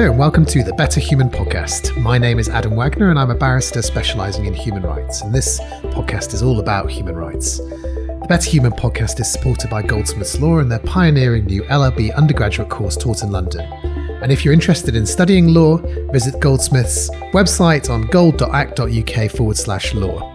Hello, and welcome to the Better Human podcast. My name is Adam Wagner, and I'm a barrister specializing in human rights. And this podcast is all about human rights. The Better Human podcast is supported by Goldsmiths Law and their pioneering new LLB undergraduate course taught in London. And if you're interested in studying law, visit Goldsmiths' website on gold.ac.uk forward slash law.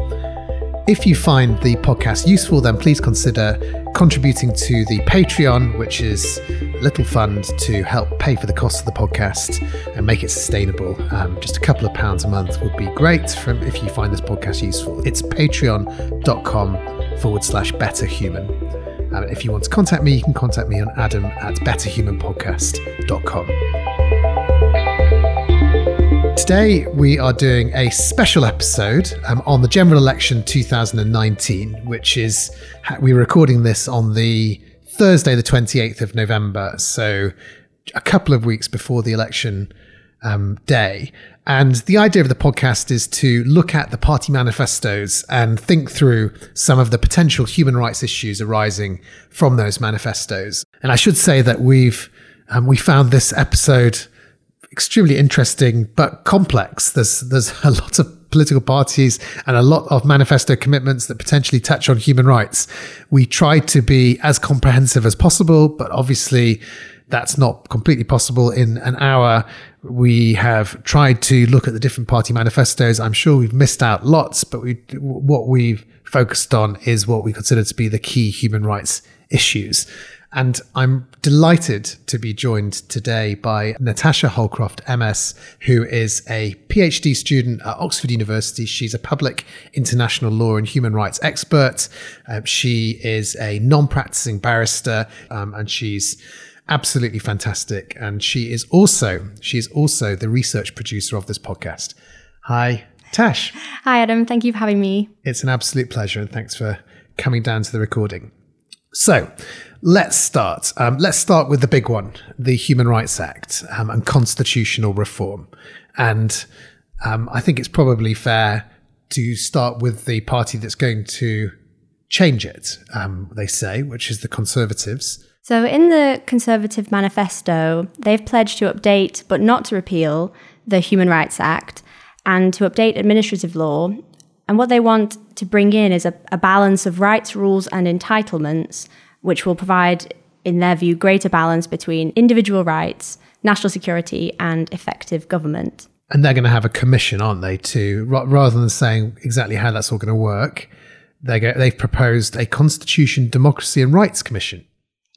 If you find the podcast useful, then please consider contributing to the Patreon, which is a little fund to help pay for the cost of the podcast and make it sustainable. Um, just a couple of pounds a month would be great from if you find this podcast useful. It's patreon.com forward slash betterhuman. Um, if you want to contact me, you can contact me on adam at betterhumanpodcast.com. Today, we are doing a special episode um, on the general election 2019, which is, we're recording this on the Thursday, the 28th of November. So, a couple of weeks before the election um, day. And the idea of the podcast is to look at the party manifestos and think through some of the potential human rights issues arising from those manifestos. And I should say that we've um, we found this episode extremely interesting but complex. There's there's a lot of political parties and a lot of manifesto commitments that potentially touch on human rights. We try to be as comprehensive as possible, but obviously that's not completely possible in an hour. We have tried to look at the different party manifestos. I'm sure we've missed out lots, but we, what we've focused on is what we consider to be the key human rights issues. And I'm delighted to be joined today by Natasha Holcroft-Emmess, who is a PhD student at Oxford University. She's a public international law and human rights expert. Um, she is a non practicing barrister um, and she's absolutely fantastic. And she is also, she is also the research producer of this podcast. Hi, Tash. Hi, Adam. Thank you for having me. It's an absolute pleasure. And thanks for coming down to the recording. So, Let's start. Um, let's start with the big one the Human Rights Act um, and constitutional reform. And um, I think it's probably fair to start with the party that's going to change it, um, they say, which is the Conservatives. So, in the Conservative manifesto, they've pledged to update, but not to repeal, the Human Rights Act and to update administrative law. And what they want to bring in is a, a balance of rights, rules, and entitlements which will provide, in their view, greater balance between individual rights, national security, and effective government. And they're going to have a commission, aren't they, to rather than saying exactly how that's all going to work, they go, they've proposed a Constitution, Democracy and Rights Commission.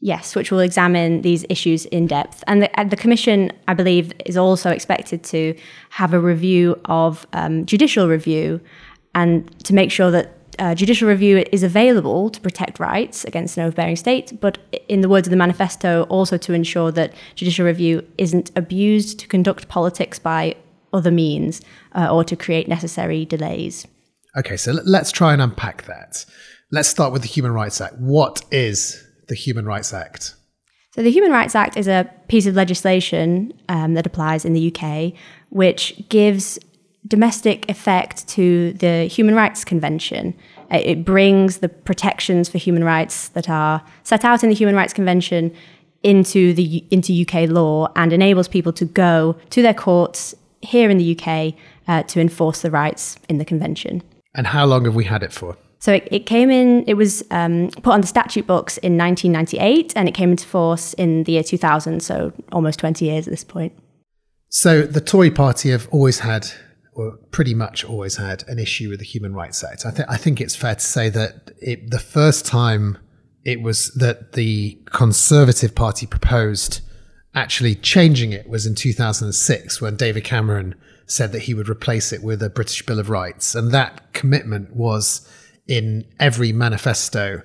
Yes, which will examine these issues in depth. And the, the Commission, I believe, is also expected to have a review of um, judicial review and to make sure that uh, judicial review is available to protect rights against an overbearing state, but in the words of the manifesto, also to ensure that judicial review isn't abused to conduct politics by other means uh, or to create necessary delays. Okay, so let's try and unpack that. Let's start with the Human Rights Act. What is the Human Rights Act? So, the Human Rights Act is a piece of legislation um, that applies in the UK, which gives domestic effect to the Human Rights Convention. Uh, it brings the protections for human rights that are set out in the Human Rights Convention into the into UK law and enables people to go to their courts here in the UK uh, to enforce the rights in the convention. And how long have we had it for? So it, it came in, it was um, put on the statute books in 1998 and it came into force in the year 2000, so almost 20 years at this point. So the Tory party have always had pretty much always had an issue with the Human Rights Act. I, I think it's fair to say that it, the first time it was that the Conservative Party proposed actually changing it was in 2006 when David Cameron said that he would replace it with a British Bill of Rights. And that commitment was in every manifesto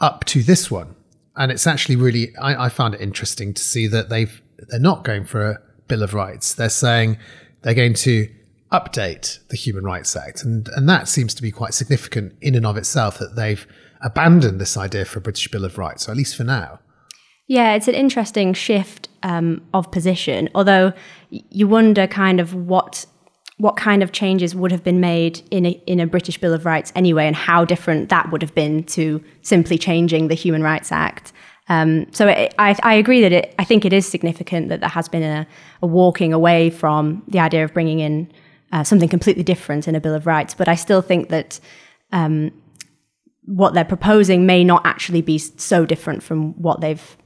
up to this one. And it's actually really, I, I found it interesting to see that they've, they're not going for a Bill of Rights. They're saying they're going to update the Human Rights Act. And, and that seems to be quite significant in and of itself that they've abandoned this idea for a British Bill of Rights, or at least for now. Yeah, it's an interesting shift um, of position, although you wonder kind of what what kind of changes would have been made in a, in a British Bill of Rights anyway, and how different that would have been to simply changing the Human Rights Act. Um, so it, I, I, agree that it, I think it is significant that there has been a, a walking away from the idea of bringing in uh, something completely different in a Bill of Rights. But I still think that um, what they're proposing may not actually be so different from what they've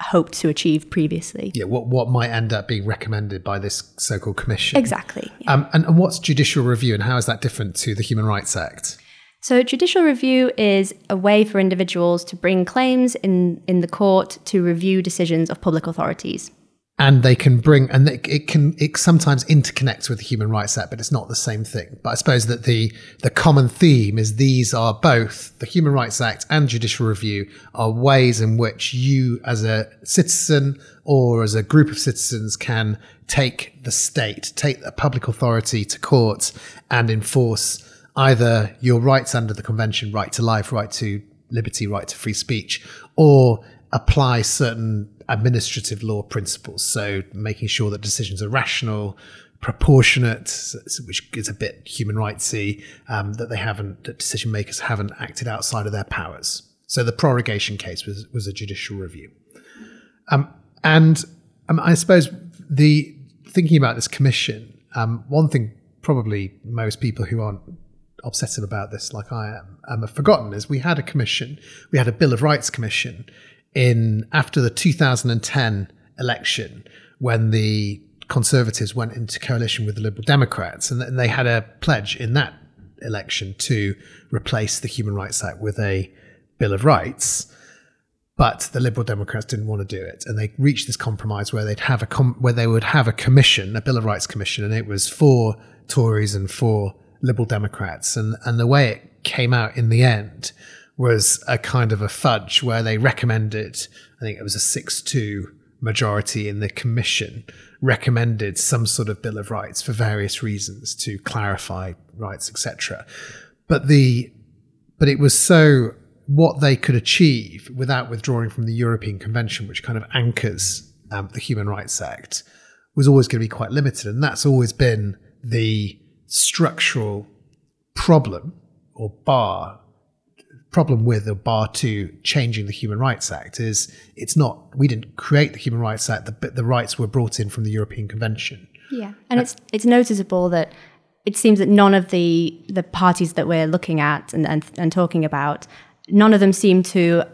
hoped to achieve previously. Yeah, what what might end up being recommended by this so-called commission? Exactly. Yeah. Um, and, and what's judicial review, and how is that different to the Human Rights Act? So, judicial review is a way for individuals to bring claims in, in the court to review decisions of public authorities. And they can bring, and it can, it sometimes interconnects with the Human Rights Act, but it's not the same thing. But I suppose that the, the common theme is these are both the Human Rights Act and judicial review are ways in which you, as a citizen or as a group of citizens, can take the state, take a public authority to court and enforce either your rights under the convention, right to life, right to liberty, right to free speech, or apply certain administrative law principles. So making sure that decisions are rational, proportionate, which is a bit human rightsy, um, that they haven't, that decision makers haven't acted outside of their powers. So the prorogation case was was a judicial review, um, and um, I suppose the thinking about this commission, um, one thing probably most people who aren't obsessive about this like I am, um, have forgotten is we had a commission, we had a Bill of Rights commission in after the 2010 election when the Conservatives went into coalition with the Liberal Democrats, and they had a pledge in that election to replace the Human Rights Act with a Bill of Rights. But the Liberal Democrats didn't want to do it, and they reached this compromise where they'd have a com- where they would have a commission, a Bill of Rights commission, and it was for Tories and for Liberal Democrats, and and the way it came out in the end was a kind of a fudge where they recommended, I think it was a six two majority in the commission recommended some sort of bill of rights for various reasons to clarify rights, etc. But the but it was so what they could achieve without withdrawing from the European Convention, which kind of anchors um, the Human Rights Act, was always going to be quite limited, and that's always been the structural problem or bar problem with or bar to changing the Human Rights Act is it's not we didn't create the Human Rights Act the, the rights were brought in from the European Convention yeah and uh, it's it's noticeable that it seems that none of the the parties that we're looking at and, and, and talking about none of them seem to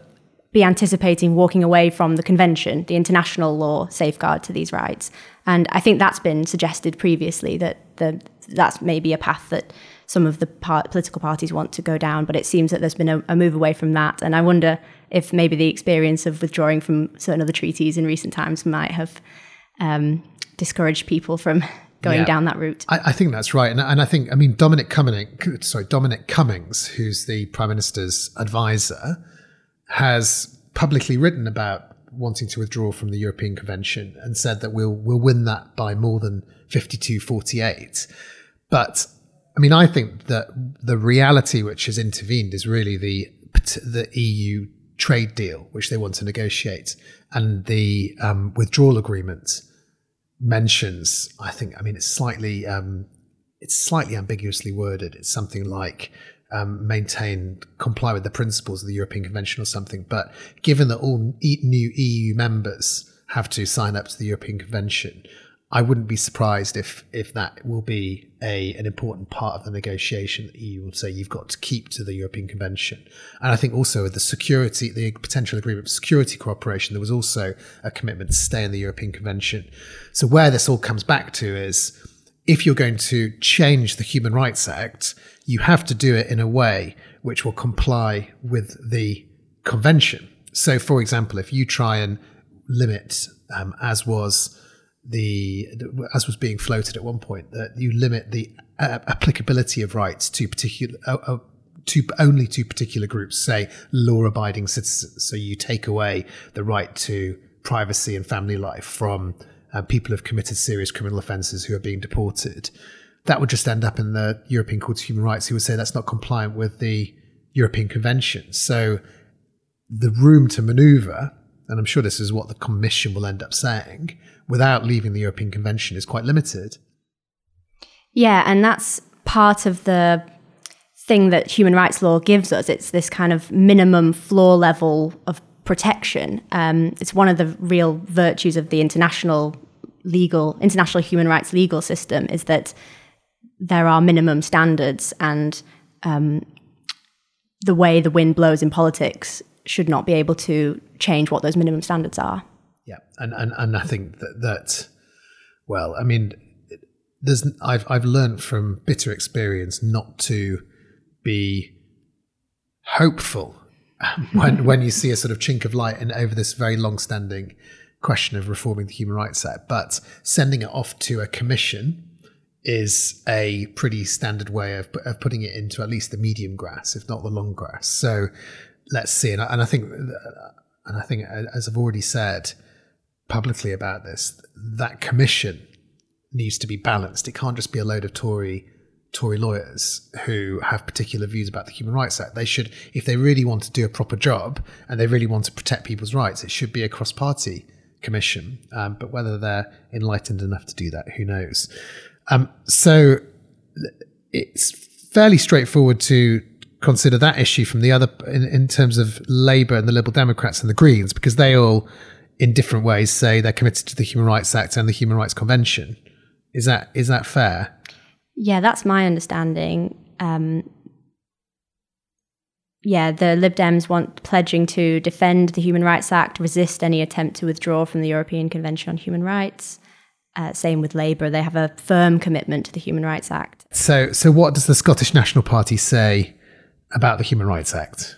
be anticipating walking away from the convention, the international law safeguard to these rights. And I think that's been suggested previously that the, that's maybe a path that some of the part, political parties want to go down. But it seems that there's been a, a, move away from that. And I wonder if maybe the experience of withdrawing from certain other treaties in recent times might have um, discouraged people from going yeah, down that route. I, I, think that's right, and, and I think I mean Dominic Cummings, sorry Dominic Cummings, who's the Prime Minister's advisor, has publicly written about wanting to withdraw from the European Convention and said that we'll we'll win that by more than 52-48. But I mean, I think that the reality which has intervened is really the the EU trade deal which they want to negotiate, and the um, withdrawal agreement mentions. I think. I mean, it's slightly um, it's slightly ambiguously worded. It's something like um, maintain, comply with the principles of the European Convention or something. But given that all new EU members have to sign up to the European Convention, I wouldn't be surprised if if that will be a an important part of the negotiation. The EU will say you've got to keep to the European Convention, and I think also with the security, the potential agreement for security cooperation, there was also a commitment to stay in the European Convention. So where this all comes back to is if you're going to change the Human Rights Act, you have to do it in a way which will comply with the convention. So, for example, if you try and limit, um, as was the as was being floated at one point, that you limit the uh, applicability of rights to particular uh, uh, to only to particular groups, say law-abiding citizens. So you take away the right to privacy and family life from uh, people who've committed serious criminal offences who are being deported that would just end up in the European Court of Human Rights, who would say that's not compliant with the European Convention. So the room to maneuver, and I'm sure this is what the Commission will end up saying, without leaving the European Convention is quite limited. Yeah, and that's part of the thing that human rights law gives us. It's this kind of minimum floor level of protection. Um, it's one of the real virtues of the international legal, international human rights legal system is that there are minimum standards and um, the way the wind blows in politics should not be able to change what those minimum standards are. Yeah, and and, and I think that, that well, I mean, there's I've I've learned from bitter experience not to be hopeful when when you see a sort of chink of light and over this very long-standing question of reforming the Human Rights Act, but sending it off to a commission is a pretty standard way of, of putting it into at least the medium grass, if not the long grass. So let's see. And I, and I think, and I think, as I've already said publicly about this, that commission needs to be balanced. It can't just be a load of Tory Tory lawyers who have particular views about the Human Rights Act. They should, if they really want to do a proper job and they really want to protect people's rights, it should be a cross party commission. Um, but whether they're enlightened enough to do that, who knows? Um, so it's fairly straightforward to consider that issue from the other in, in terms of Labour and the Liberal Democrats and the Greens because they all, in different ways, say they're committed to the Human Rights Act and the Human Rights Convention. Is that is that fair? Yeah, that's my understanding. Um, yeah, the Lib Dems want pledging to defend the Human Rights Act, resist any attempt to withdraw from the European Convention on Human Rights. Uh, same with Labour; they have a firm commitment to the Human Rights Act. So, so what does the Scottish National Party say about the Human Rights Act?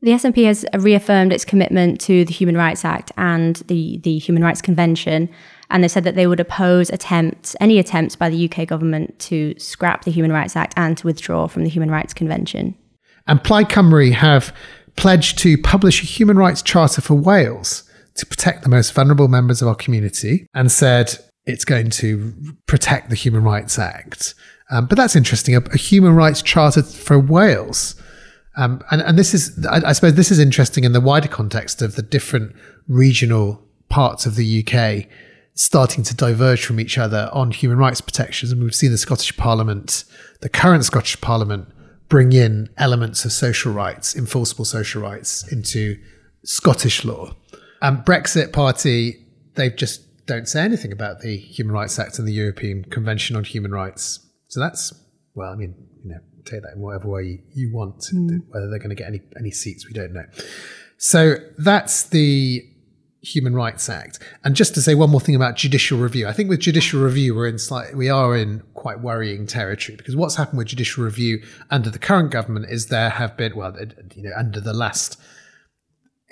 The SNP has reaffirmed its commitment to the Human Rights Act and the, the Human Rights Convention, and they said that they would oppose attempts, any attempts by the UK government to scrap the Human Rights Act and to withdraw from the Human Rights Convention. And Plaid Cymru have pledged to publish a human rights charter for Wales to protect the most vulnerable members of our community and said it's going to protect the Human Rights Act. Um, but that's interesting. A, a, human rights charter for Wales. Um, and, and this is, I, I, suppose, this is interesting in the wider context of the different regional parts of the UK starting to diverge from each other on human rights protections. And we've seen the Scottish Parliament, the current Scottish Parliament, bring in elements of social rights, enforceable social rights, into Scottish law. And Brexit Party, they've just don't say anything about the Human Rights Act and the European Convention on Human Rights. So that's, well, I mean, you know, take that in whatever way you want. Mm. Whether they're going to get any, any seats, we don't know. So that's the Human Rights Act. And just to say one more thing about judicial review, I think with judicial review, we're in slight, we are in quite worrying territory because what's happened with judicial review under the current government is there have been, well, you know, under the last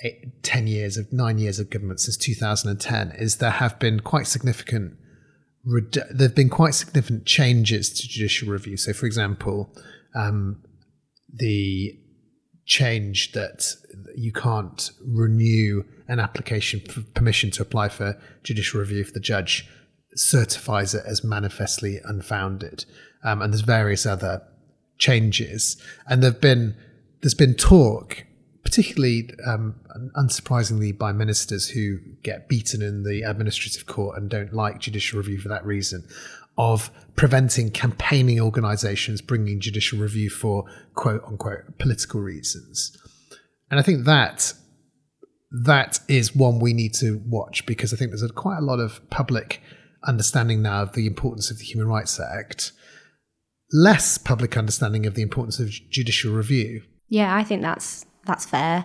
eight, 10 years of nine years of government since 2010 is there have been quite significant there have been quite significant changes to judicial review. So, for example, um, the change that you can't renew an application for permission to apply for judicial review if the judge certifies it as manifestly unfounded. Um, and there's various other changes. And there've been there's been talk particularly um, unsurprisingly by ministers who get beaten in the administrative court and don't like judicial review for that reason, of preventing campaigning organisations bringing judicial review for quote unquote political reasons. And I think that that is one we need to watch because I think there's a, quite a lot of public understanding now of the importance of the Human Rights Act, less public understanding of the importance of judicial review. Yeah, I think that's that's fair.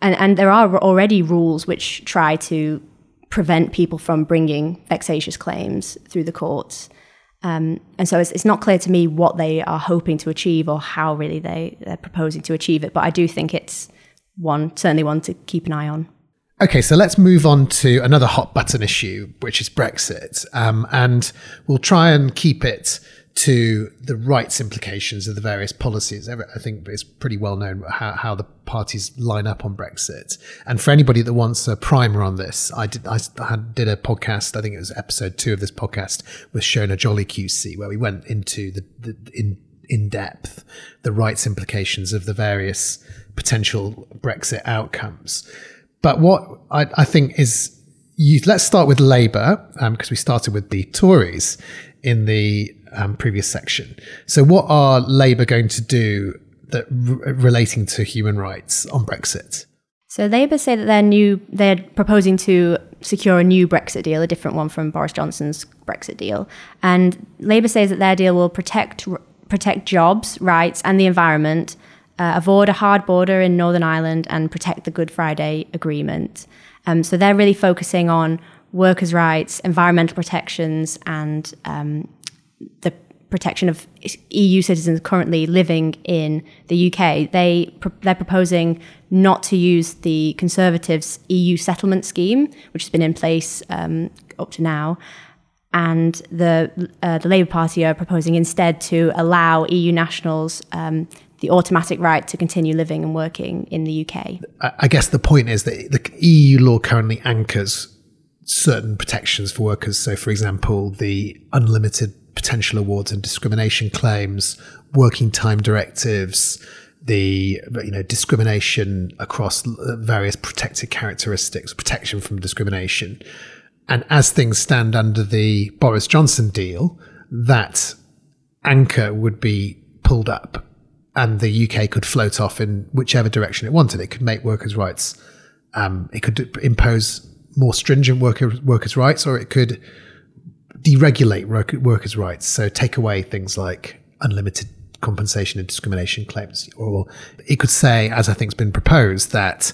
And and there are already rules which try to prevent people from bringing vexatious claims through the courts. Um, and so it's, it's not clear to me what they are hoping to achieve or how really they, they're proposing to achieve it. But I do think it's one, certainly one to keep an eye on. Okay, so let's move on to another hot button issue, which is Brexit. Um, and we'll try and keep it to the rights implications of the various policies. I think it's pretty well known how, how, the parties line up on Brexit. And for anybody that wants a primer on this, I did I did a podcast. I think it was episode two of this podcast with Schona Jolly QC, where we went into the, the in in depth the rights implications of the various potential Brexit outcomes. But what I, I think is you, let's start with Labour because um, we started with the Tories in the um, previous section. So, what are Labour going to do that relating to human rights on Brexit? So Labour say that they're new. They're proposing to secure a new Brexit deal, a different one from Boris Johnson's Brexit deal. And Labour says that their deal will protect protect jobs, rights, and the environment, uh, avoid a hard border in Northern Ireland, and protect the Good Friday Agreement. Um, so they're really focusing on workers' rights, environmental protections, and um, the protection of EU citizens currently living in the UK. They they're proposing not to use the Conservatives' EU settlement scheme, which has been in place um, up to now, and the uh, the Labour Party are proposing instead to allow EU nationals. Um, the automatic right to continue living and working in the UK. I guess the point is that the EU law currently anchors certain protections for workers. So, for example, the unlimited potential awards and discrimination claims, working time directives, the you know discrimination across various protected characteristics, protection from discrimination. And as things stand under the Boris Johnson deal, that anchor would be pulled up and the UK could float off in whichever direction it wanted. It could make workers' rights, um, it could impose more stringent worker, workers' rights, or it could deregulate workers' rights, so take away things like unlimited compensation and discrimination claims. Or it could say, as I think has been proposed, that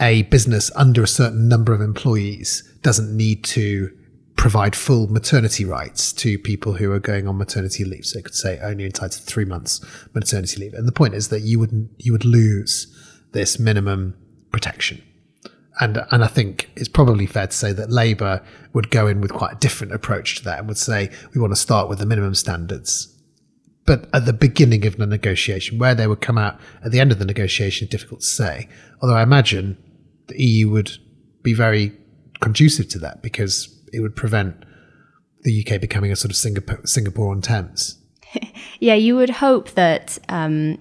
a business under a certain number of employees doesn't need to provide full maternity rights to people who are going on maternity leave. So it could say only entitled to three months maternity leave. And the point is that you would you would lose this minimum protection and and I think it's probably fair to say that Labour would go in with quite a different approach to that and would say we want to start with the minimum standards. But at the beginning of the negotiation, where they would come out at the end of the negotiation, is difficult to say. Although I imagine the EU would be very conducive to that because it would prevent the UK becoming a sort of Singapore, Singapore on Thames. yeah, you would hope that. Um,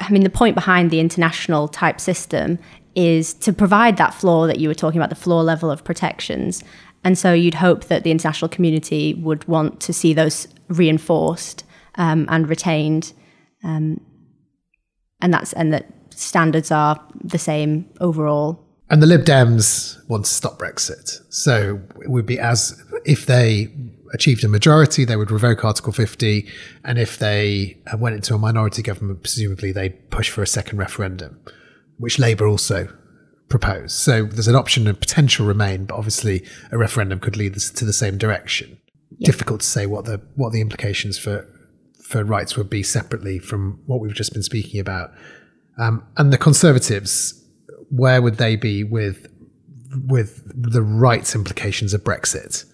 I mean, the point behind the international type system is to provide that floor that you were talking about, the floor level of protections. And so you'd hope that the international community would want to see those reinforced um, and retained, um, and that's and that standards are the same overall. And the Lib Dems want to stop Brexit, so it would be as if they achieved a majority, they would revoke Article 50, and if they went into a minority government, presumably they'd push for a second referendum which Labour also proposed. So there's an option of potential Remain, but obviously a referendum could lead us to the same direction. Difficult to say what the what the implications for for rights would be separately from what we've just been speaking about. Um, and the Conservatives, where would they be with with the rights implications of Brexit?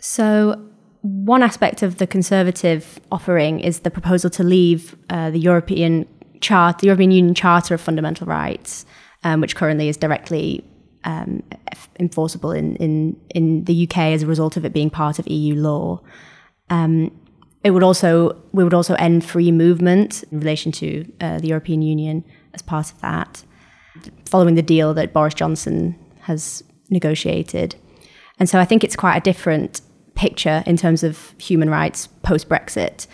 So one aspect of the Conservative offering is the proposal to leave uh, the European chart, the European Union Charter of Fundamental Rights, um, which currently is directly um, enforceable in, in, in the UK as a result of it being part of EU law. Um, it would also we would also end free movement in relation to uh, the European Union as part of that, following the deal that Boris Johnson has negotiated. And so I think it's quite a different picture in terms of human rights post Brexit.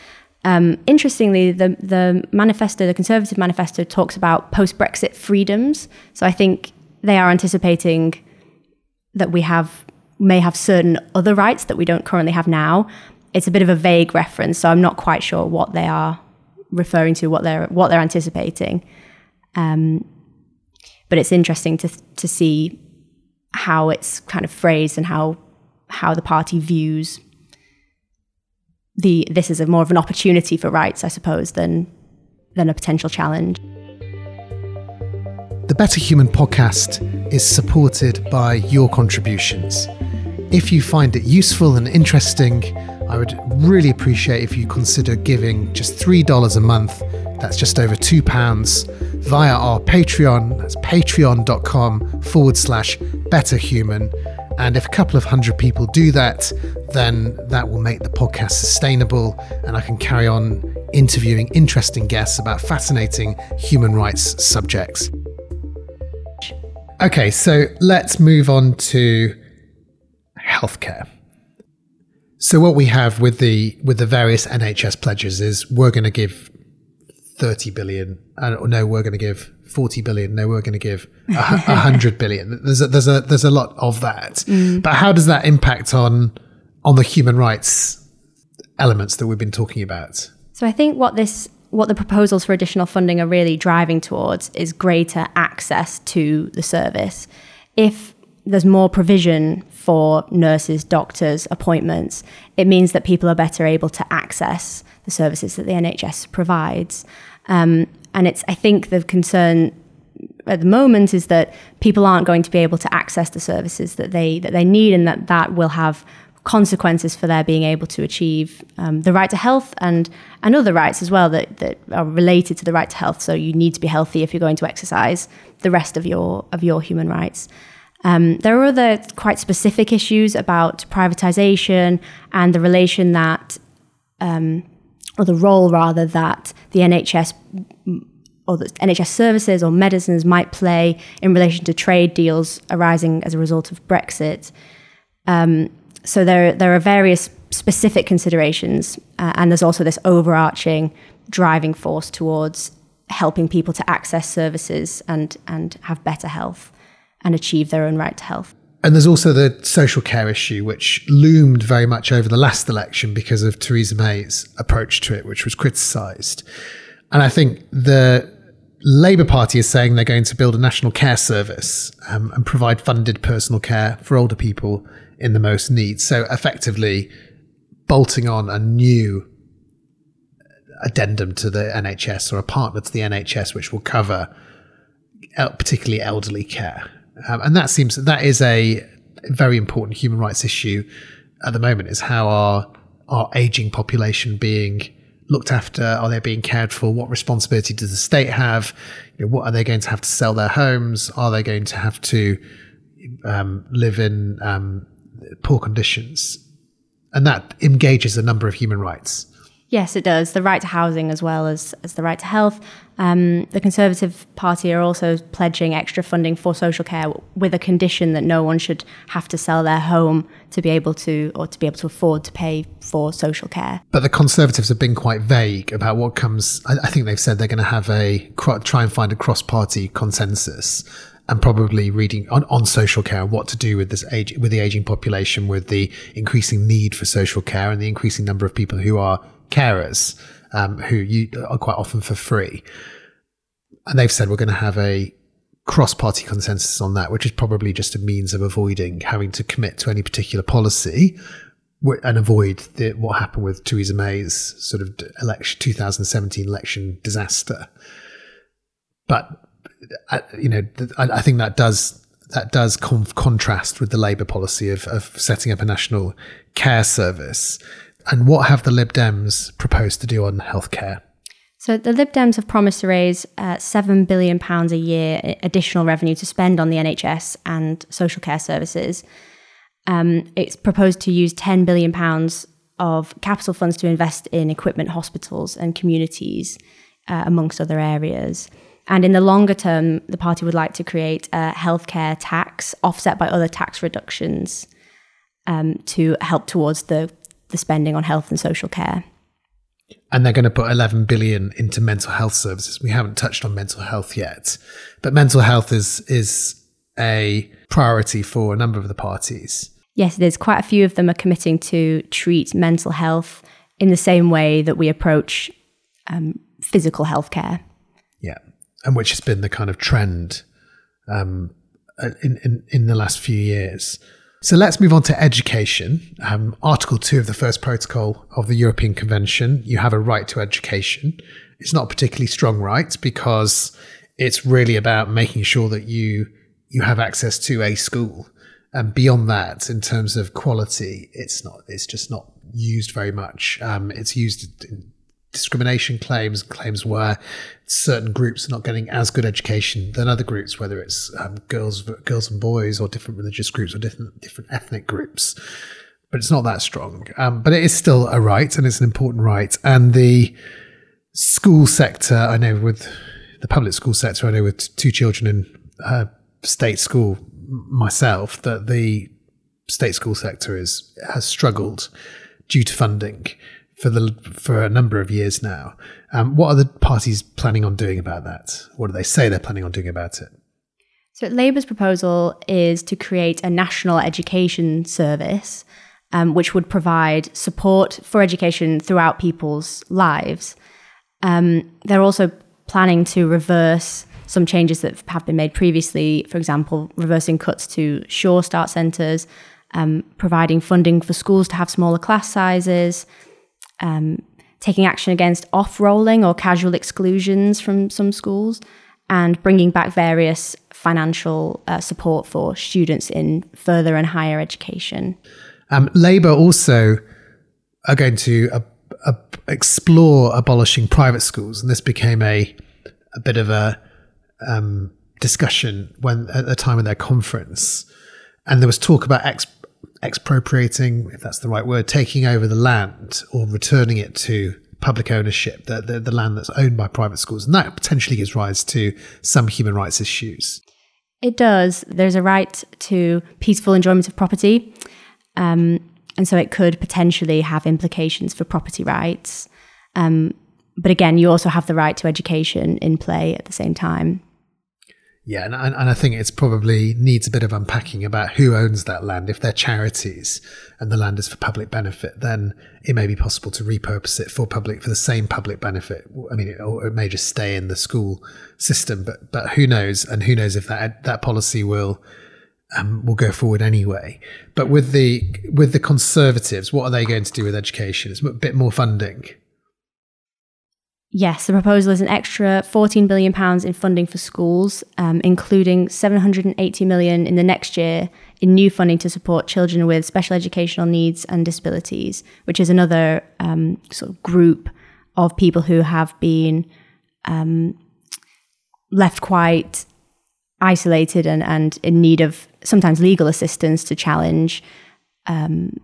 Um, interestingly, the the manifesto, the Conservative manifesto, talks about post Brexit freedoms. So I think they are anticipating that we have may have certain other rights that we don't currently have now. It's a bit of a vague reference, so I'm not quite sure what they are referring to, what they're what they're anticipating. Um, but it's interesting to to see how it's kind of phrased and how how the party views the this is a more of an opportunity for rights, I suppose, than than a potential challenge. The Better Human podcast is supported by your contributions. If you find it useful and interesting, I would really appreciate if you consider giving just $3 a month, that's just over £2, via our Patreon, that's patreon.com forward slash betterhuman. And if a couple of hundred people do that, then that will make the podcast sustainable and I can carry on interviewing interesting guests about fascinating human rights subjects. Okay, so let's move on to healthcare. So what we have with the with the various NHS pledges is we're going to give 30 billion uh, no we're going to give 40 billion. No, we're going to give a, a hundred billion. There's a, there's a, there's a lot of that. But how does that impact on, on the human rights elements that we've been talking about? So I think what this what the proposals for additional funding are really driving towards is greater access to the service. If there's more provision for nurses, doctors, appointments, it means that people are better able to access the services that the NHS provides. Um, and it's, I think, the concern at the moment is that people aren't going to be able to access the services that they that they need, and that that will have consequences for their being able to achieve um, the right to health and and other rights as well that, that are related to the right to health. So you need to be healthy if you're going to exercise the rest of your of your human rights. Um, there are other quite specific issues about privatization and the relation that, um, or the role rather, that the NHS or the NHS services or medicines might play in relation to trade deals arising as a result of Brexit. Um, so there, there are various specific considerations, uh, and there's also this overarching driving force towards helping people to access services and, and have better health and achieve their own right to health. And there's also the social care issue, which loomed very much over the last election because of Theresa May's approach to it, which was criticised. And I think the Labour Party is saying they're going to build a national care service um, and provide funded personal care for older people in the most need. So effectively, bolting on a new addendum to the NHS or a partner to the NHS, which will cover particularly elderly care. Um, and that seems that is a very important human rights issue at the moment. Is how our our aging population being looked after? Are they being cared for? What responsibility does the state have? You know, what are they going to have to sell their homes? Are they going to have to um, live in um, poor conditions? And that engages a number of human rights. Yes, it does. The right to housing as well as, as the right to health. Um, the Conservative Party are also pledging extra funding for social care with a condition that no one should have to sell their home to be able to or to be able to afford to pay for social care. But the Conservatives have been quite vague about what comes. I, I think they've said they're going to have a try and find a cross-party consensus and probably reading on, on social care what to do with this age with the aging population with the increasing need for social care and the increasing number of people who are carers um, who you are quite often for free. And they've said we're going to have a cross party consensus on that, which is probably just a means of avoiding having to commit to any particular policy and avoid the, what happened with Theresa May's sort of election 2017 election disaster. But uh, you know, I, think that does that does contrast with the Labour policy of, of setting up a national care service. And what have the Lib Dems proposed to do on healthcare? So the Lib Dems have promised to raise uh, seven billion pounds a year additional revenue to spend on the NHS and social care services. Um, it's proposed to use ten billion pounds of capital funds to invest in equipment, hospitals, and communities, uh, amongst other areas. And in the longer term, the party would like to create a healthcare tax offset by other tax reductions um, to help towards the the spending on health and social care. And they're going to put 11 billion into mental health services. We haven't touched on mental health yet, but mental health is is a priority for a number of the parties. Yes, it is. Quite a few of them are committing to treat mental health in the same way that we approach um, physical health care. Yeah, and which has been the kind of trend um, in, in in the last few years. So let's move on to education. Um, Article 2 of the first protocol of the European Convention, you have a right to education. It's not a particularly strong right because it's really about making sure that you you have access to a school. And beyond that, in terms of quality, it's not. It's just not used very much. Um, it's used in discrimination claims, claims where certain groups are not getting as good education than other groups, whether it's um, girls, girls and boys, or different religious groups, or different different ethnic groups. But it's not that strong. Um, but it is still a right, and it's an important right. And the school sector, I know with the public school sector, I know with two children in uh, state school myself, that the state school sector is has struggled due to funding for the for a number of years now. Um, what are the parties planning on doing about that? What do they say they're planning on doing about it? So, Labour's proposal is to create a national education service, um, which would provide support for education throughout people's lives. Um, they're also planning to reverse some changes that have been made previously, for example, reversing cuts to Sure Start centres, um, providing funding for schools to have smaller class sizes, um, taking action against off rolling or casual exclusions from some schools, and bringing back various financial uh, support for students in further and higher education. Um, Labour also are going to uh, uh, explore abolishing private schools, and this became a a bit of a um, discussion when at the time of their conference, and there was talk about ex- expropriating, if that's the right word, taking over the land or returning it to public ownership, the, the, the land that's owned by private schools, and that potentially gives rise to some human rights issues. It does. There's a right to peaceful enjoyment of property. Um, and so it could potentially have implications for property rights. Um, but again, you also have the right to education in play at the same time. Yeah, and, and I think it's probably needs a bit of unpacking about who owns that land. If they're charities and the land is for public benefit, then it may be possible to repurpose it for public for the same public benefit. I mean, it, or it may just stay in the school system, but but who knows? And who knows if that that policy will um, will go forward anyway. But with the with the Conservatives, what are they going to do with education? It's a bit more funding. Yes, the proposal is an extra 14 billion pounds in funding for schools, um, including £780 million in the next year in new funding to support children with special educational needs and disabilities, which is another um, sort of group of people who have been um, left quite isolated and, and in need of sometimes legal assistance to challenge um,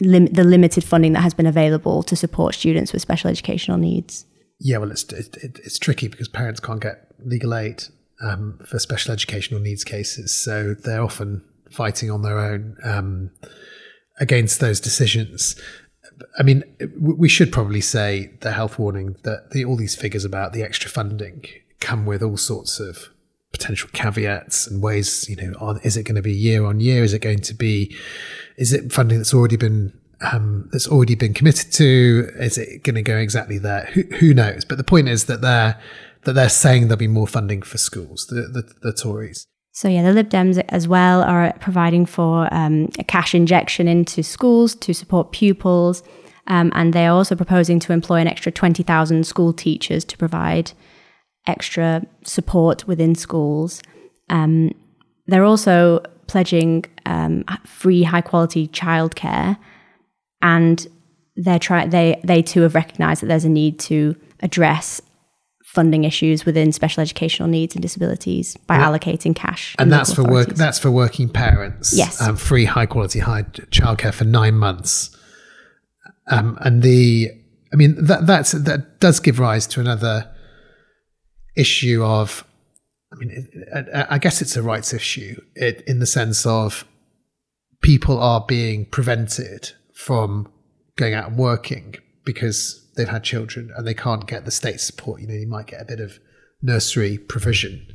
lim- the limited funding that has been available to support students with special educational needs. Yeah, well, it's it, it's tricky because parents can't get legal aid um, for special educational needs cases, so they're often fighting on their own um, against those decisions. I mean, we should probably say the health warning that the, all these figures about the extra funding come with all sorts of potential caveats and ways. You know, on, is it going to be year on year? Is it going to be? Is it funding that's already been um, that's already been committed to? Is it going to go exactly there? Who, who, knows? But the point is that they're that they're saying there'll be more funding for schools. The the, the Tories. So yeah, the Lib Dems as well are providing for um, a cash injection into schools to support pupils, um, and they are also proposing to employ an extra twenty thousand school teachers to provide extra support within schools. Um, they're also pledging um, free, high quality childcare and they're try they they too have recognised that there's a need to address funding issues within special educational needs and disabilities by yeah. allocating cash. And that's for work. That's for working parents. Yes, um, free high quality high childcare for nine months. Um, and the, I mean that that's that does give rise to another issue of, I mean, I guess it's a rights issue in the sense of people are being prevented from going out and working because they've had children and they can't get the state support. You know, you might get a bit of nursery provision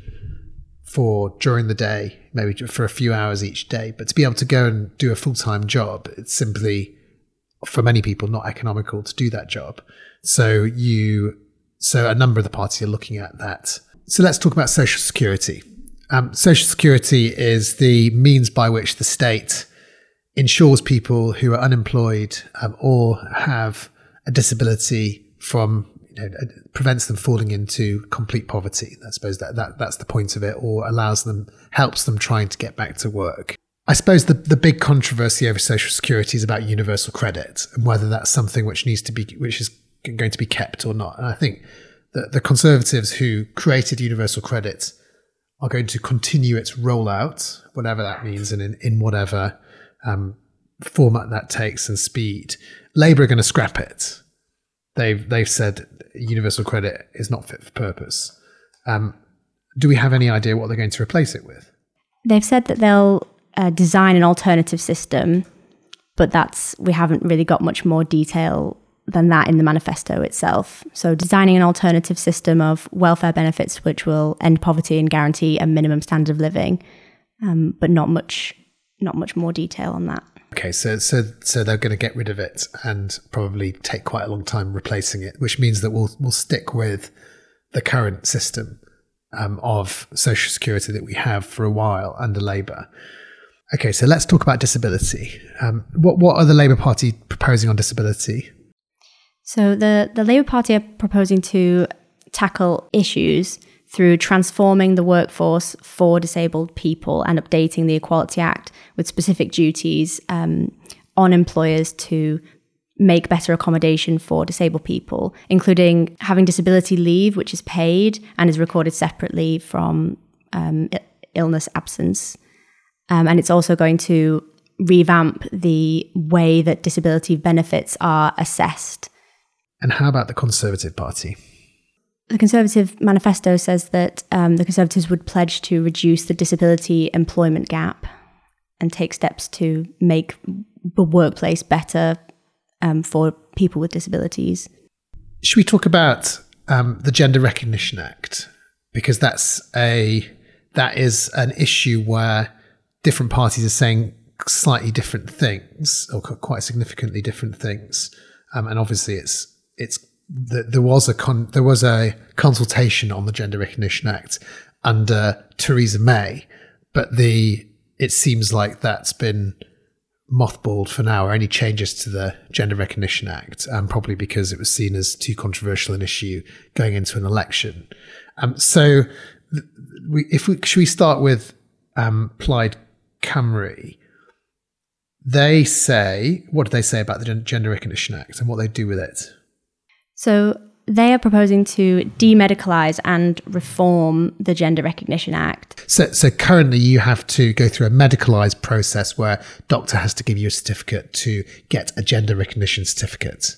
for during the day, maybe for a few hours each day. But to be able to go and do a full time job, it's simply for many people not economical to do that job. So you, so a number of the parties are looking at that. So let's talk about social security. Um, social security is the means by which the state insures people who are unemployed um, or have a disability from you know, prevents them falling into complete poverty. I suppose that, that that's the point of it, or allows them helps them trying to get back to work. I suppose the, the big controversy over social security is about universal credit and whether that's something which needs to be which is going to be kept or not. And I think that the conservatives who created universal credit are going to continue its rollout, whatever that means, and in, in whatever um, format that takes and speed. Labour are going to scrap it. They've they've said universal credit is not fit for purpose. Um, do we have any idea what they're going to replace it with? They've said that they'll uh, design an alternative system, but that's we haven't really got much more detail than that in the manifesto itself. So, designing an alternative system of welfare benefits which will end poverty and guarantee a minimum standard of living, um, but not much, not much more detail on that. Okay, so so so they're going to get rid of it and probably take quite a long time replacing it, which means that we'll we'll stick with the current system um, of social security that we have for a while under Labour. Okay, so let's talk about disability. Um, what what are the Labour Party proposing on disability? So the the Labour Party are proposing to tackle issues through transforming the workforce for disabled people and updating the Equality Act with specific duties um, on employers to make better accommodation for disabled people, including having disability leave, which is paid and is recorded separately from um, illness absence. Um, and it's also going to revamp the way that disability benefits are assessed. And how about the Conservative Party? The Conservative manifesto says that um, the Conservatives would pledge to reduce the disability employment gap and take steps to make the workplace better um, for people with disabilities. Should we talk about um, the Gender Recognition Act? Because that's a that is an issue where different parties are saying slightly different things, or quite significantly different things, um, and obviously it's it's there was a con- there was a consultation on the Gender Recognition Act under Theresa May, but the it seems like that's been mothballed for now, or any changes to the Gender Recognition Act, um, probably because it was seen as too controversial an issue going into an election. Um, so, we, if we should we start with um, Plaid Cymru? They say, what do they say about the Gender Recognition Act and what they do with it? So they are proposing to demedicalize and reform the Gender Recognition Act. So, so currently you have to go through a medicalized process where doctor has to give you a certificate to get a gender recognition certificate.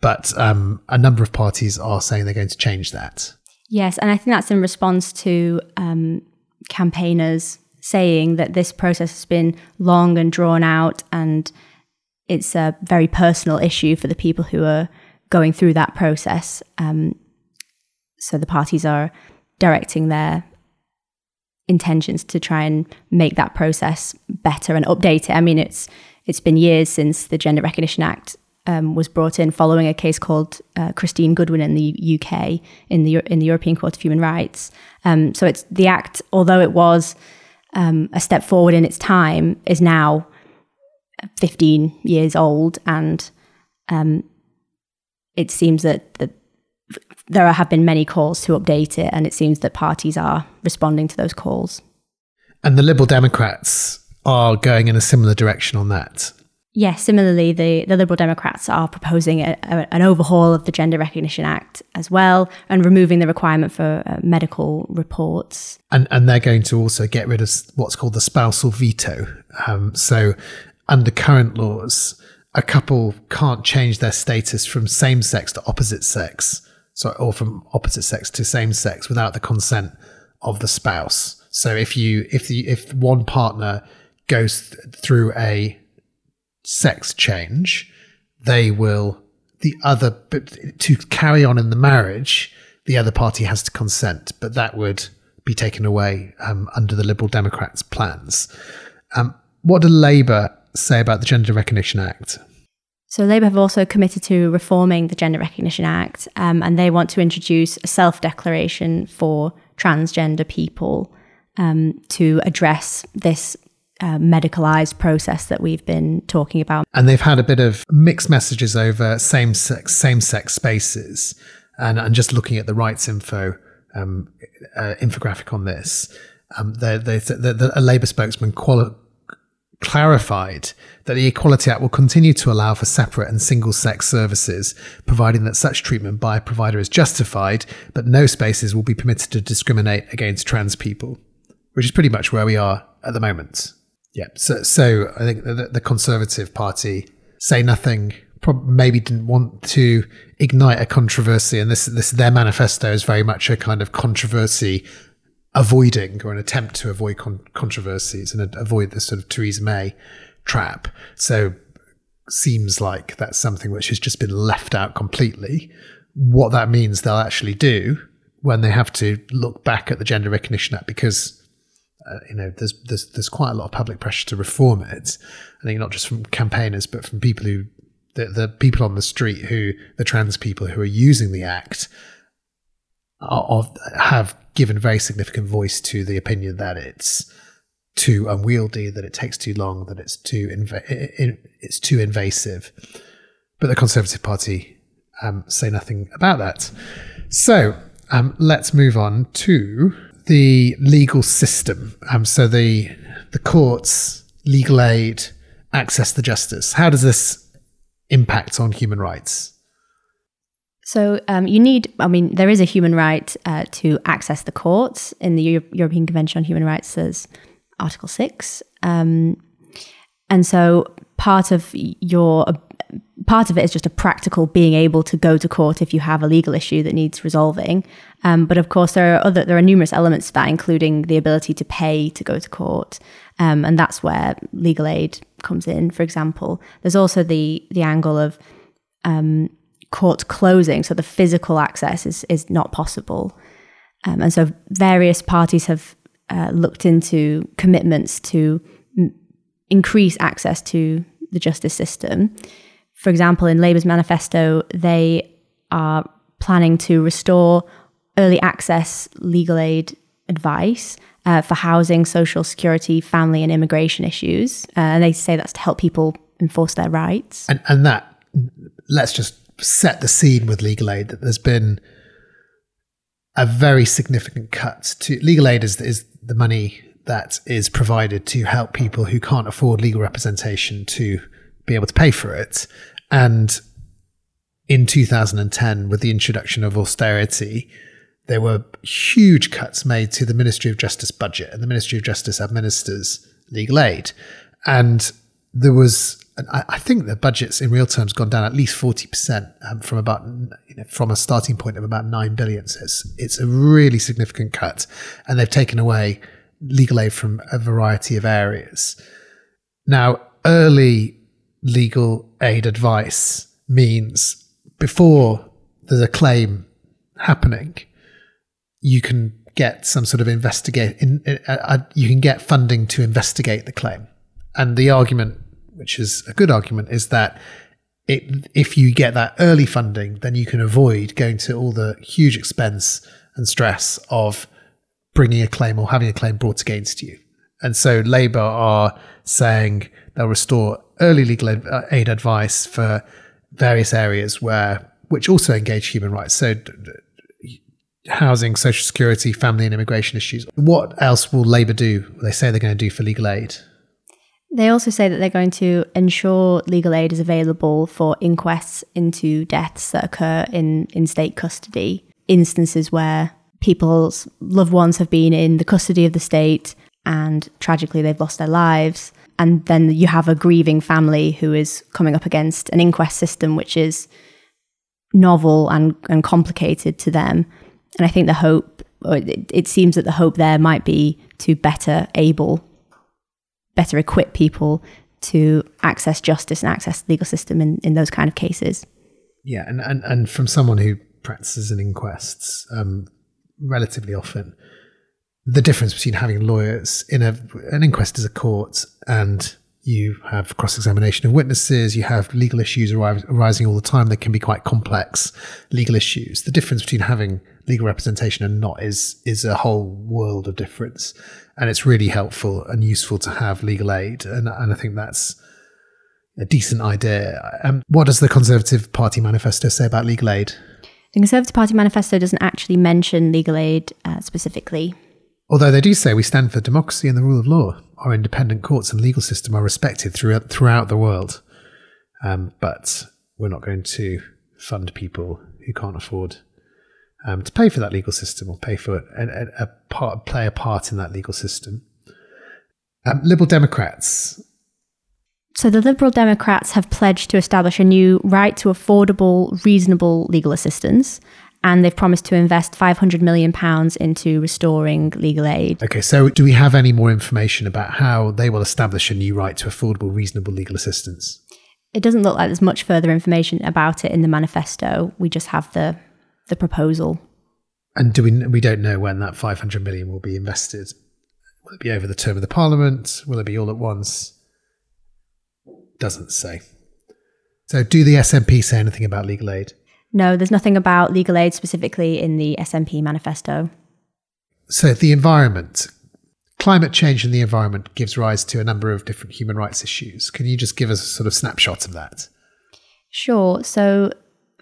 But um, a number of parties are saying they're going to change that. Yes, and I think that's in response to um, campaigners saying that this process has been long and drawn out and it's a very personal issue for the people who are going through that process. Um, so the parties are directing their intentions to try and make that process better and update it. I mean, it's it's been years since the Gender Recognition Act um, was brought in, following a case called uh, Christine Goodwin in the UK in the in the European Court of Human Rights. Um, so it's the act, although it was um, a step forward in its time, is now 15 years old and um, it seems that, that there have been many calls to update it, and it seems that parties are responding to those calls. And the Liberal Democrats are going in a similar direction on that. Yes, similarly, the, the Liberal Democrats are proposing a, a, an overhaul of the Gender Recognition Act as well and removing the requirement for uh, medical reports. And, and they're going to also get rid of what's called the spousal veto. Um, so, under current laws, a couple can't change their status from same sex to opposite sex, so or from opposite sex to same sex without the consent of the spouse. So if you if the if one partner goes th- through a sex change, they will the other but to carry on in the marriage, the other party has to consent, but that would be taken away um, under the Liberal Democrats' plans. Um, what do Labour say about the Gender Recognition Act? So, Labour have also committed to reforming the Gender Recognition Act, um, and they want to introduce a self declaration for transgender people um, to address this uh, medicalized process that we've been talking about. And they've had a bit of mixed messages over same sex same sex spaces, and, and just looking at the rights info um, uh, infographic on this. Um, they, they, the, the, a Labour spokesman quali- clarified that the Equality Act will continue to allow for separate and single sex services, providing that such treatment by a provider is justified, but no spaces will be permitted to discriminate against trans people, which is pretty much where we are at the moment. Yeah. So, so I think the, the Conservative Party say nothing. Maybe didn't want to ignite a controversy, and this this their manifesto is very much a kind of controversy avoiding or an attempt to avoid con- controversies and avoid the sort of Theresa May trap. So seems like that's something which has just been left out completely. What that means they'll actually do when they have to look back at the Gender Recognition Act because uh, you know there's there's there's quite a lot of public pressure to reform it. I think not just from campaigners but from people who the, the people on the street who the trans people who are using the act are, are, have given very significant voice to the opinion that it's too unwieldy, that it takes too long, that it's too inv- it's too invasive. But the Conservative Party um, say nothing about that. So um, let's move on to the legal system. Um, so the the courts, legal aid, access to justice. How does this impact on human rights? So um, you need, I mean, there is a human right uh, to access the courts in the Euro- European Convention on Human Rights. There's Article 6. Um, and so part of your part of it is just a practical being able to go to court if you have a legal issue that needs resolving. Um, but of course, there are other there are numerous elements to that, including the ability to pay to go to court, um, and that's where legal aid comes in. For example, there's also the the angle of um, court closing, so the physical access is is not possible, um, and so various parties have uh, looked into commitments to m- increase access to the justice system. For example, in Labour's manifesto, they are planning to restore early access legal aid advice uh, for housing, social security, family, and immigration issues. Uh, and they say that's to help people enforce their rights. And, and that, let's just set the scene with legal aid that there's been a very significant cut to legal aid is, is the money that is provided to help people who can't afford legal representation to be able to pay for it. And in 2010, with the introduction of austerity, there were huge cuts made to the Ministry of Justice budget, and the Ministry of Justice administers legal aid. And there was, I think the budget's in real terms gone down at least 40% um, from about, you know, from a starting point of about 9 billion. So it's, it's a really significant cut. And they've taken away legal aid from a variety of areas. Now, early legal aid advice means before there's a claim happening, you can get some sort of investigate. In, uh, uh, you can get funding to investigate the claim, and the argument, which is a good argument, is that it, if you get that early funding, then you can avoid going to all the huge expense and stress of bringing a claim or having a claim brought against you. And so Labour are saying they'll restore early legal uh, aid advice for various areas where which also engage human rights. So housing, social security, family and immigration issues. What else will Labour do? They say they're going to do for legal aid. They also say that they're going to ensure legal aid is available for inquests into deaths that occur in, in state custody, instances where people's loved ones have been in the custody of the state and tragically they've lost their lives. And then you have a grieving family who is coming up against an inquest system which is novel and, and complicated to them. And I think the hope, or it, it seems that the hope there might be to better able, better equip people to access justice and access the legal system in, in those kind of cases. Yeah, and, and, and from someone who practices in inquests, um, relatively often the difference between having lawyers in a an inquest is a court and you have cross examination of witnesses, you have legal issues arising all the time that can be quite complex legal issues. The difference between having legal representation and not is is a whole world of difference. And it's really helpful and useful to have legal aid. And, and I think that's a decent idea. Um, what does the Conservative Party manifesto say about legal aid? The Conservative Party manifesto doesn't actually mention legal aid uh, specifically. Although they do say we stand for democracy and the rule of law. Our independent courts and legal system are respected throughout, throughout the world. Um, but we're not going to fund people who can't afford um, to pay for that legal system or pay for a, a, a part, play a part in that legal system. Um, Liberal Democrats so the Liberal Democrats have pledged to establish a new right to affordable, reasonable legal assistance. And they've promised to invest £500 million into restoring legal aid. Okay, so do we have any more information about how they will establish a new right to affordable, reasonable legal assistance? It doesn't look like there's much further information about it in the manifesto. We just have the the proposal. And do we we don't know when that 500 million will be invested? Will it be over the term of the parliament? Will it be all at once? Doesn't say. So, do the SNP say anything about legal aid? No, there's nothing about legal aid specifically in the SNP manifesto. So, the environment, climate change in the environment gives rise to a number of different human rights issues. Can you just give us a sort of snapshot of that? Sure. So,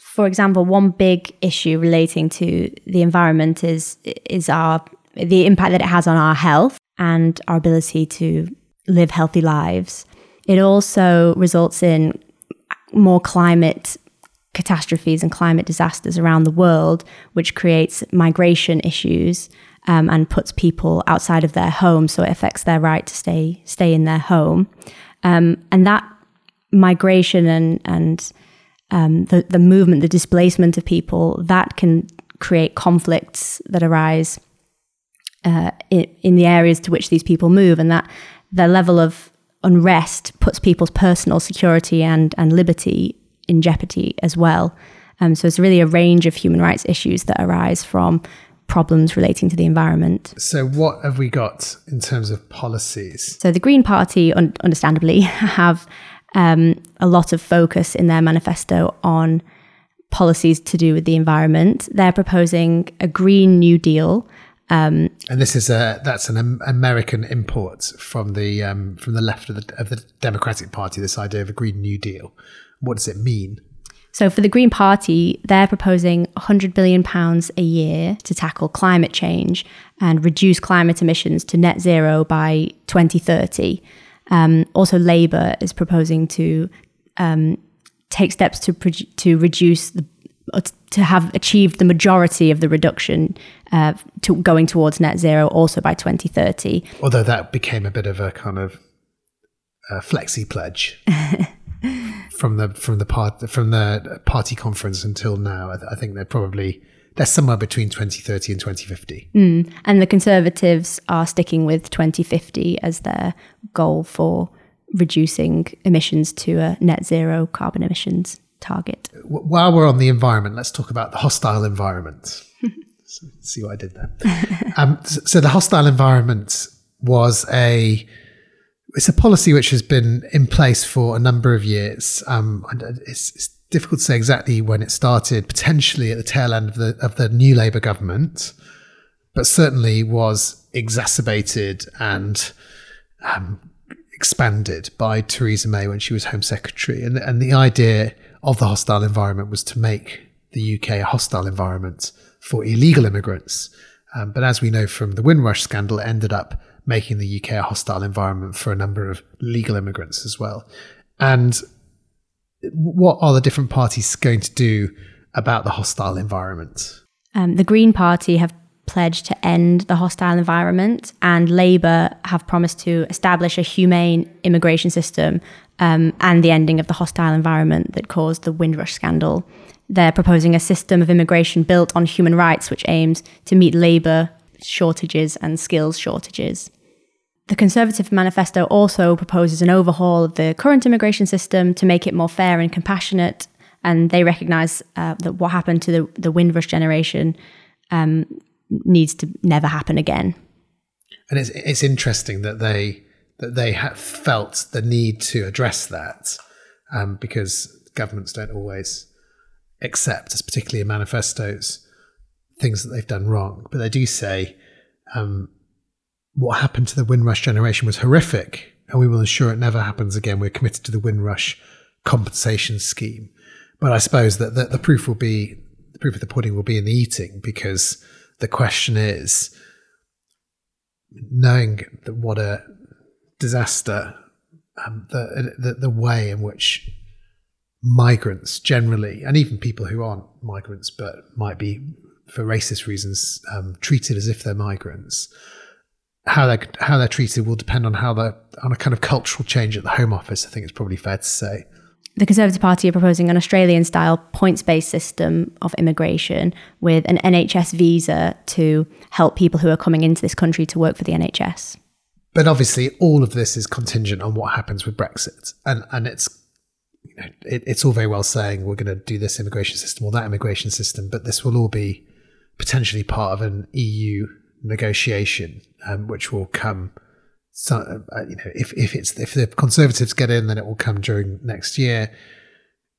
for example, one big issue relating to the environment is is our the impact that it has on our health and our ability to live healthy lives. It also results in more climate catastrophes and climate disasters around the world, which creates migration issues um, and puts people outside of their home. So it affects their right to stay stay in their home, um, and that migration and and um, the the movement, the displacement of people, that can create conflicts that arise uh, in, in the areas to which these people move, and that the level of unrest puts people's personal security and, and liberty in jeopardy as well. Um, so it's really a range of human rights issues that arise from problems relating to the environment. So, what have we got in terms of policies? So, the Green Party, un- understandably, have um, a lot of focus in their manifesto on policies to do with the environment. They're proposing a Green New Deal um, and this is a that's an American import from the um, from the left of the of the Democratic Party. This idea of a Green New Deal. What does it mean? So for the Green Party, they're proposing 100 billion pounds a year to tackle climate change and reduce climate emissions to net zero by 2030. Um, also, Labour is proposing to um, take steps to to reduce the to have achieved the majority of the reduction uh, to going towards net zero also by 2030. Although that became a bit of a kind of a flexi pledge from the from the part from the party conference until now. I, I, think they're probably they're somewhere between 2030 and 2050. Mm. And the Conservatives are sticking with 2050 as their goal for reducing emissions to a net zero carbon emissions target. While we're on the environment, let's talk about the hostile environment. so, see what I did there. um, so the hostile environment was a it's a policy which has been in place for a number of years. Um, it's, it's, difficult to say exactly when it started. Potentially at the tail end of the of the new Labour government, but certainly was exacerbated and um, expanded by Theresa May when she was Home Secretary. And and the idea of the hostile environment was to make the UK a hostile environment for illegal immigrants. Um, but as we know from the Windrush scandal, it ended up making the UK a hostile environment for a number of legal immigrants as well. And what are the different parties going to do about the hostile environment? Um, the Green Party have pledged to end the hostile environment, and Labour have promised to establish a humane immigration system um, and the ending of the hostile environment that caused the Windrush scandal. They're proposing a system of immigration built on human rights, which aims to meet labour shortages and skills shortages. The Conservative Manifesto also proposes an overhaul of the current immigration system to make it more fair and compassionate. And they recognise uh, that what happened to the, the Windrush generation um, needs to never happen again. And it's, it's interesting that they that they have felt the need to address that um, because governments don't always accept, particularly in manifestos, things that they've done wrong. But they do say um, what happened to the Windrush generation was horrific, and we will ensure it never happens again. We're committed to the Windrush compensation scheme. But I suppose that the, the proof will be the proof of the pudding will be in the eating because the question is knowing that what a disaster, um, the, the, the way in which migrants generally, and even people who aren't migrants but might be for racist reasons um, treated as if they're migrants, how they how they're treated will depend on how they on a kind of cultural change at the Home Office. I think it's probably fair to say. The Conservative Party are proposing an Australian style points based system of immigration with an NHS visa to help people who are coming into this country to work for the NHS. But obviously, all of this is contingent on what happens with Brexit, and and it's you know, it, it's all very well saying we're going to do this immigration system or that immigration system, but this will all be potentially part of an EU negotiation, um, which will come. So, uh, you know, if if it's if the Conservatives get in, then it will come during next year.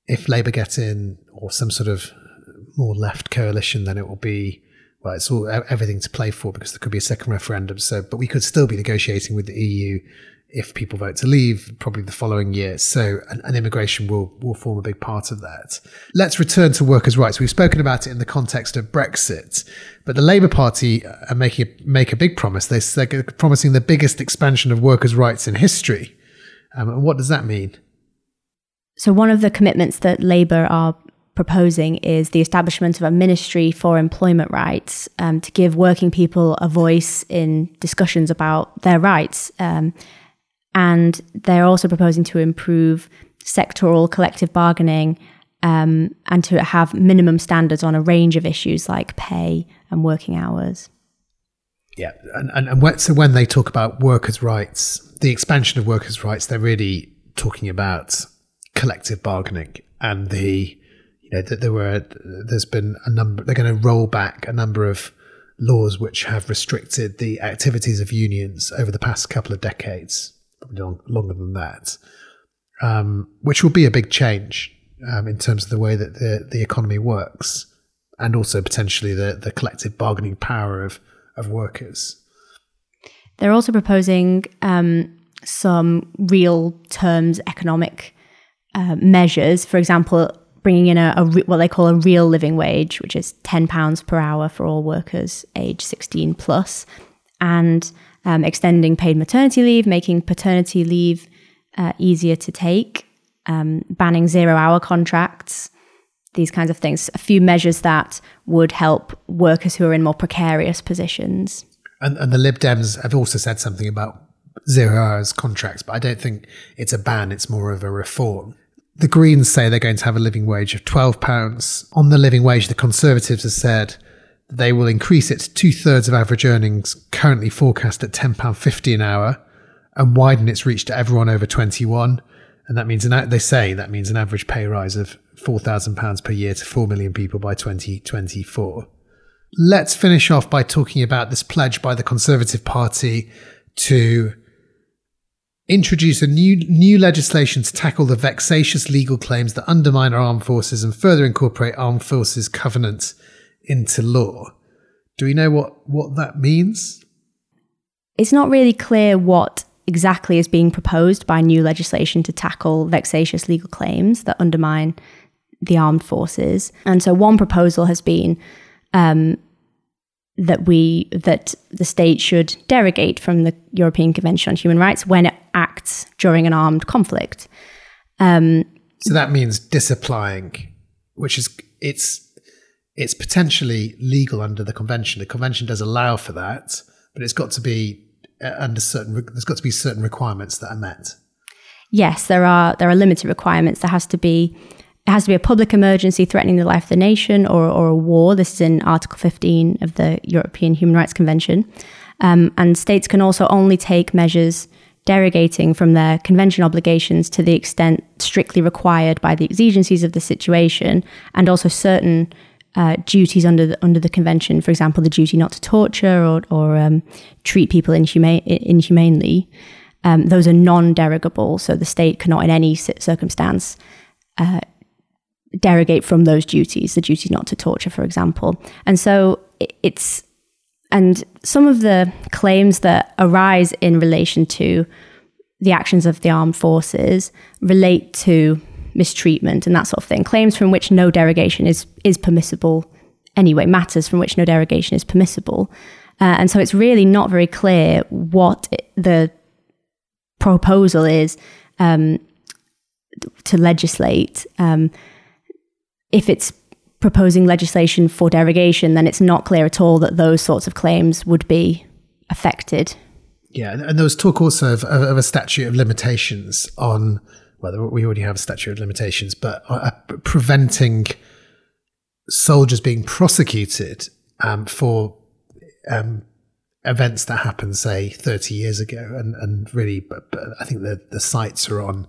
If Labour get in, or some sort of more left coalition, then it will be well, it's all everything to play for because there could be a second referendum. So, but we could still be negotiating with the EU if people vote to leave, probably the following year. So, an, an, immigration will will form a big part of that. Let's return to workers' rights. We've spoken about it in the context of Brexit, but the Labour Party are making a, make a big promise. They, they're promising the biggest expansion of workers' rights in history. Um, and what does that mean? So, one of the commitments that Labour are proposing is the establishment of a ministry for employment rights um, to give working people a voice in discussions about their rights. Um, and they're also proposing to improve sectoral collective bargaining um, and to have minimum standards on a range of issues like pay and working hours. Yeah, and, and, and so when they talk about workers' rights, the expansion of workers' rights, they're really talking about collective bargaining and the you know that there were there's been a number they're going to roll back a number of laws which have restricted the activities of unions over the past couple of decades long, longer than that, um, which will be a big change um, in terms of the way that the, the economy works and also potentially the, the collective bargaining power of, of workers. They're also proposing um, some real terms economic uh, measures. For example, bringing in a, a re- what they call a real living wage, which is ten pounds per hour for all workers age sixteen plus, and um, extending paid maternity leave, making paternity leave uh, easier to take, um, banning zero hour contracts, these kinds of things. A few measures that would help workers who are in more precarious positions. And, and the Lib Dems have also said something about zero hours contracts, but I don't think it's a ban, it's more of a reform. The Greens say they're going to have a living wage of £12. On the living wage, the Conservatives have said they will increase it to two thirds of average earnings, currently forecast at £10.50 an hour, and widen its reach to everyone over 21. And that means, an, they say that means an average pay rise of £4,000 per year to 4 million people by 2024. Let's finish off by talking about this pledge by the Conservative Party to introduce a new new legislation to tackle the vexatious legal claims that undermine our armed forces and further incorporate armed forces covenants into law. Do we know what, what that means? It's not really clear what exactly is being proposed by new legislation to tackle vexatious legal claims that undermine the armed forces. And so one proposal has been um, that we that the state should derogate from the European Convention on Human Rights when it acts during an armed conflict. Um, so that means disapplying, which is it's it's potentially legal under the convention. The convention does allow for that, but it's got to be uh, under certain. There's got to be certain requirements that are met. Yes, there are. There are limited requirements. There has to be. It has to be a public emergency threatening the life of the nation or, or a war. This is in Article 15 of the European Human Rights Convention. Um, and states can also only take measures derogating from their convention obligations to the extent strictly required by the exigencies of the situation and also certain uh, duties under the, under the convention, for example, the duty not to torture or, or um, treat people inhumane, inhumanely, um, those are non-derogable. So the state cannot, in any circumstance, uh, derogate from those duties. The duty not to torture, for example, and so it's and some of the claims that arise in relation to the actions of the armed forces relate to mistreatment and that sort of thing. Claims from which no derogation is is permissible anyway, matters from which no derogation is permissible. Uh, and so it's really not very clear what it, the proposal is um, to legislate. Um, if it's proposing legislation for derogation, then it's not clear at all that those sorts of claims would be affected. Yeah, and there was talk also of, of a statute of limitations on well, we already have a statute of limitations, but uh, preventing soldiers being prosecuted um, for um, events that happened, say, 30 years ago. And, and really, but, but I think the, the sights are on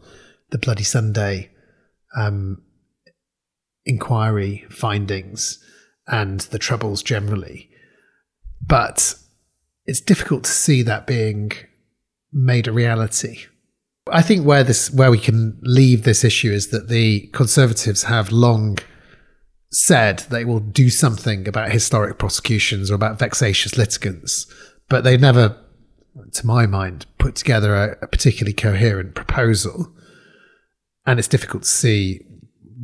the Bloody Sunday um, inquiry findings and the troubles generally. But it's difficult to see that being made a reality. I think where this where we can leave this issue is that the Conservatives have long said they will do something about historic prosecutions or about vexatious litigants, but they never, to my mind, put together a, a particularly coherent proposal. And it's difficult to see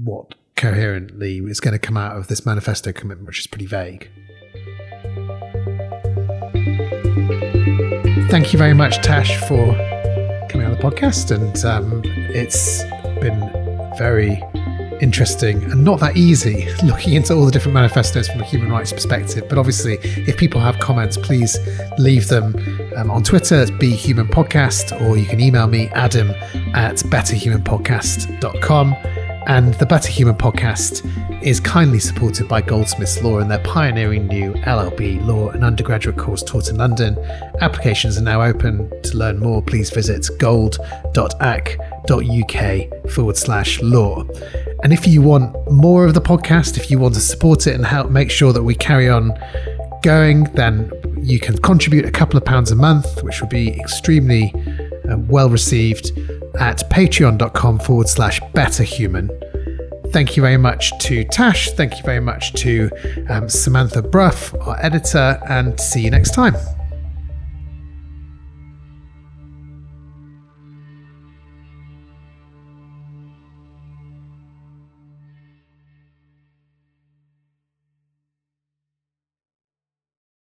what coherently is going to come out of this manifesto commitment, which is pretty vague. Thank you very much, Tash, for coming on the podcast. And um, it's been very interesting and not that easy looking into all the different manifestos from a human rights perspective. But obviously, if people have comments, please leave them um, on Twitter. It's Be Human Podcast, or you can email me, adam at betterhumanpodcast.com. And the Better Human podcast is kindly supported by Goldsmiths Law and their pioneering new LLB Law and undergraduate course taught in London. Applications are now open. To learn more, please visit gold.ac.uk forward slash law. And if you want more of the podcast, if you want to support it and help make sure that we carry on going, then you can contribute a couple of pounds a month, which will be extremely uh, well received at patreon.com forward slash betterhuman. Thank you very much to Tash. Thank you very much to um, Samantha Bruff, our editor, and see you next time.